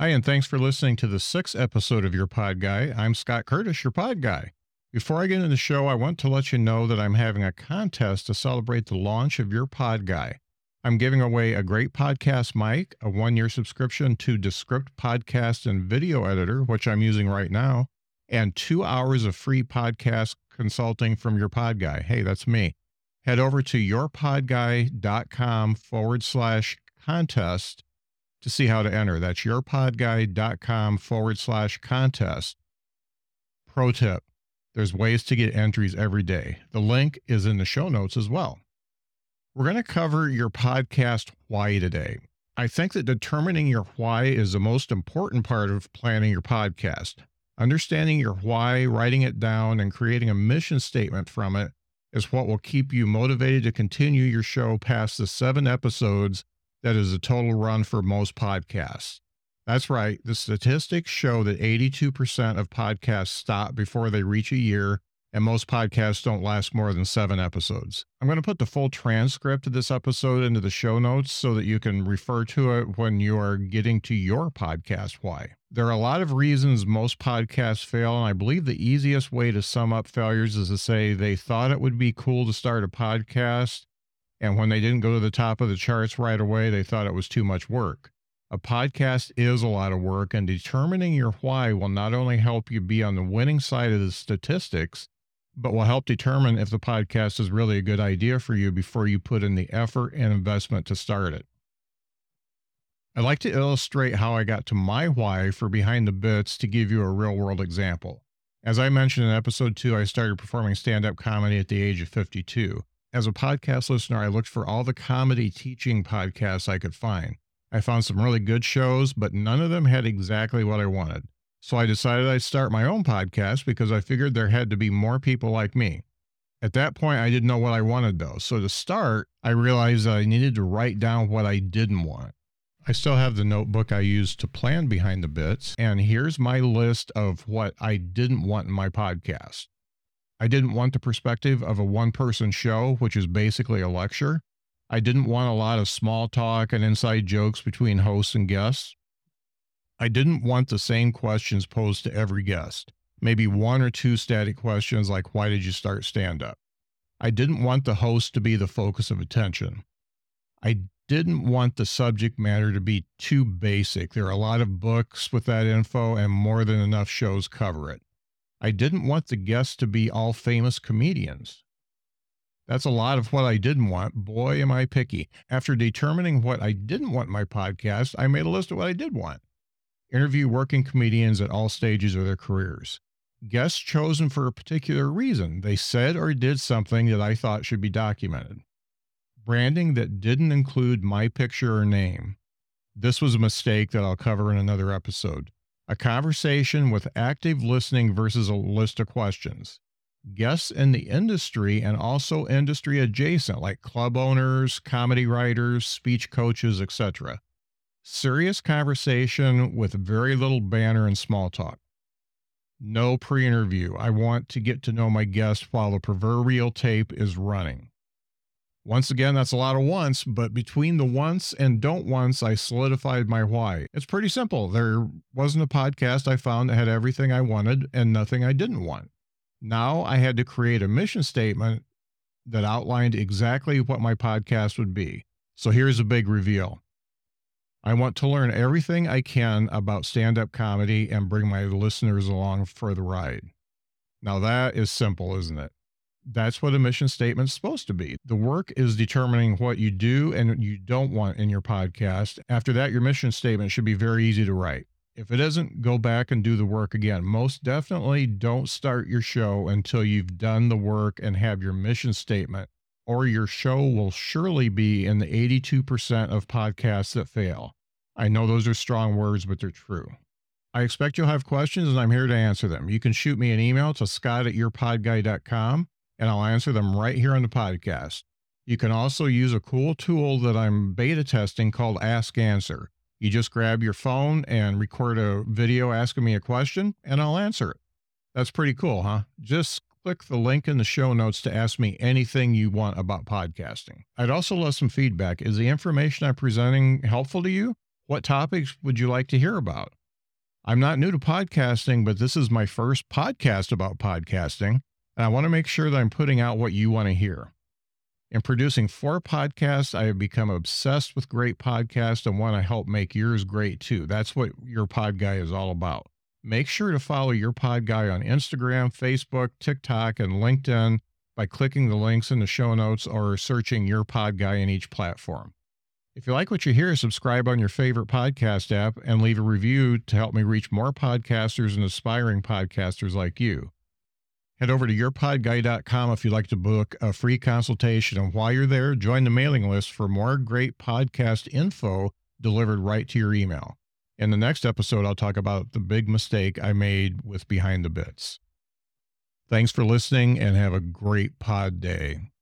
Hi, and thanks for listening to the sixth episode of Your Pod Guy. I'm Scott Curtis, your pod guy. Before I get into the show, I want to let you know that I'm having a contest to celebrate the launch of Your Pod Guy. I'm giving away a great podcast mic, a one year subscription to Descript Podcast and Video Editor, which I'm using right now, and two hours of free podcast consulting from Your Pod Guy. Hey, that's me. Head over to yourpodguy.com forward slash contest to see how to enter. That's yourpodguy.com forward slash contest. Pro tip there's ways to get entries every day. The link is in the show notes as well. We're going to cover your podcast why today. I think that determining your why is the most important part of planning your podcast. Understanding your why, writing it down, and creating a mission statement from it is what will keep you motivated to continue your show past the seven episodes that is a total run for most podcasts. That's right. The statistics show that 82% of podcasts stop before they reach a year, and most podcasts don't last more than seven episodes. I'm going to put the full transcript of this episode into the show notes so that you can refer to it when you are getting to your podcast why. There are a lot of reasons most podcasts fail, and I believe the easiest way to sum up failures is to say they thought it would be cool to start a podcast, and when they didn't go to the top of the charts right away, they thought it was too much work. A podcast is a lot of work, and determining your why will not only help you be on the winning side of the statistics, but will help determine if the podcast is really a good idea for you before you put in the effort and investment to start it. I'd like to illustrate how I got to my why for Behind the Bits to give you a real world example. As I mentioned in episode two, I started performing stand up comedy at the age of 52. As a podcast listener, I looked for all the comedy teaching podcasts I could find. I found some really good shows, but none of them had exactly what I wanted. So I decided I'd start my own podcast because I figured there had to be more people like me. At that point, I didn't know what I wanted though. So to start, I realized that I needed to write down what I didn't want. I still have the notebook I used to plan behind the bits, and here's my list of what I didn't want in my podcast. I didn't want the perspective of a one person show, which is basically a lecture. I didn't want a lot of small talk and inside jokes between hosts and guests. I didn't want the same questions posed to every guest, maybe one or two static questions like, Why did you start stand up? I didn't want the host to be the focus of attention. I didn't want the subject matter to be too basic. There are a lot of books with that info, and more than enough shows cover it. I didn't want the guests to be all famous comedians. That's a lot of what I didn't want. Boy, am I picky. After determining what I didn't want in my podcast, I made a list of what I did want. Interview working comedians at all stages of their careers. Guests chosen for a particular reason. They said or did something that I thought should be documented. Branding that didn't include my picture or name. This was a mistake that I'll cover in another episode. A conversation with active listening versus a list of questions guests in the industry and also industry adjacent, like club owners, comedy writers, speech coaches, etc. Serious conversation with very little banner and small talk. No pre interview. I want to get to know my guest while the proverbial tape is running. Once again, that's a lot of once, but between the once and don't once, I solidified my why. It's pretty simple. There wasn't a podcast I found that had everything I wanted and nothing I didn't want. Now I had to create a mission statement that outlined exactly what my podcast would be. So here's a big reveal. I want to learn everything I can about stand up comedy and bring my listeners along for the ride. Now, that is simple, isn't it? That's what a mission statement is supposed to be. The work is determining what you do and you don't want in your podcast. After that, your mission statement should be very easy to write. If it isn't, go back and do the work again. Most definitely don't start your show until you've done the work and have your mission statement, or your show will surely be in the 82% of podcasts that fail. I know those are strong words, but they're true. I expect you'll have questions and I'm here to answer them. You can shoot me an email to scott at yourpodguy.com and I'll answer them right here on the podcast. You can also use a cool tool that I'm beta testing called Ask Answer. You just grab your phone and record a video asking me a question, and I'll answer it. That's pretty cool, huh? Just click the link in the show notes to ask me anything you want about podcasting. I'd also love some feedback. Is the information I'm presenting helpful to you? What topics would you like to hear about? I'm not new to podcasting, but this is my first podcast about podcasting, and I want to make sure that I'm putting out what you want to hear. In producing four podcasts, I have become obsessed with great podcasts and want to help make yours great too. That's what Your Pod Guy is all about. Make sure to follow Your Pod Guy on Instagram, Facebook, TikTok, and LinkedIn by clicking the links in the show notes or searching Your Pod Guy in each platform. If you like what you hear, subscribe on your favorite podcast app and leave a review to help me reach more podcasters and aspiring podcasters like you. Head over to yourpodguy.com if you'd like to book a free consultation. And while you're there, join the mailing list for more great podcast info delivered right to your email. In the next episode, I'll talk about the big mistake I made with Behind the Bits. Thanks for listening and have a great pod day.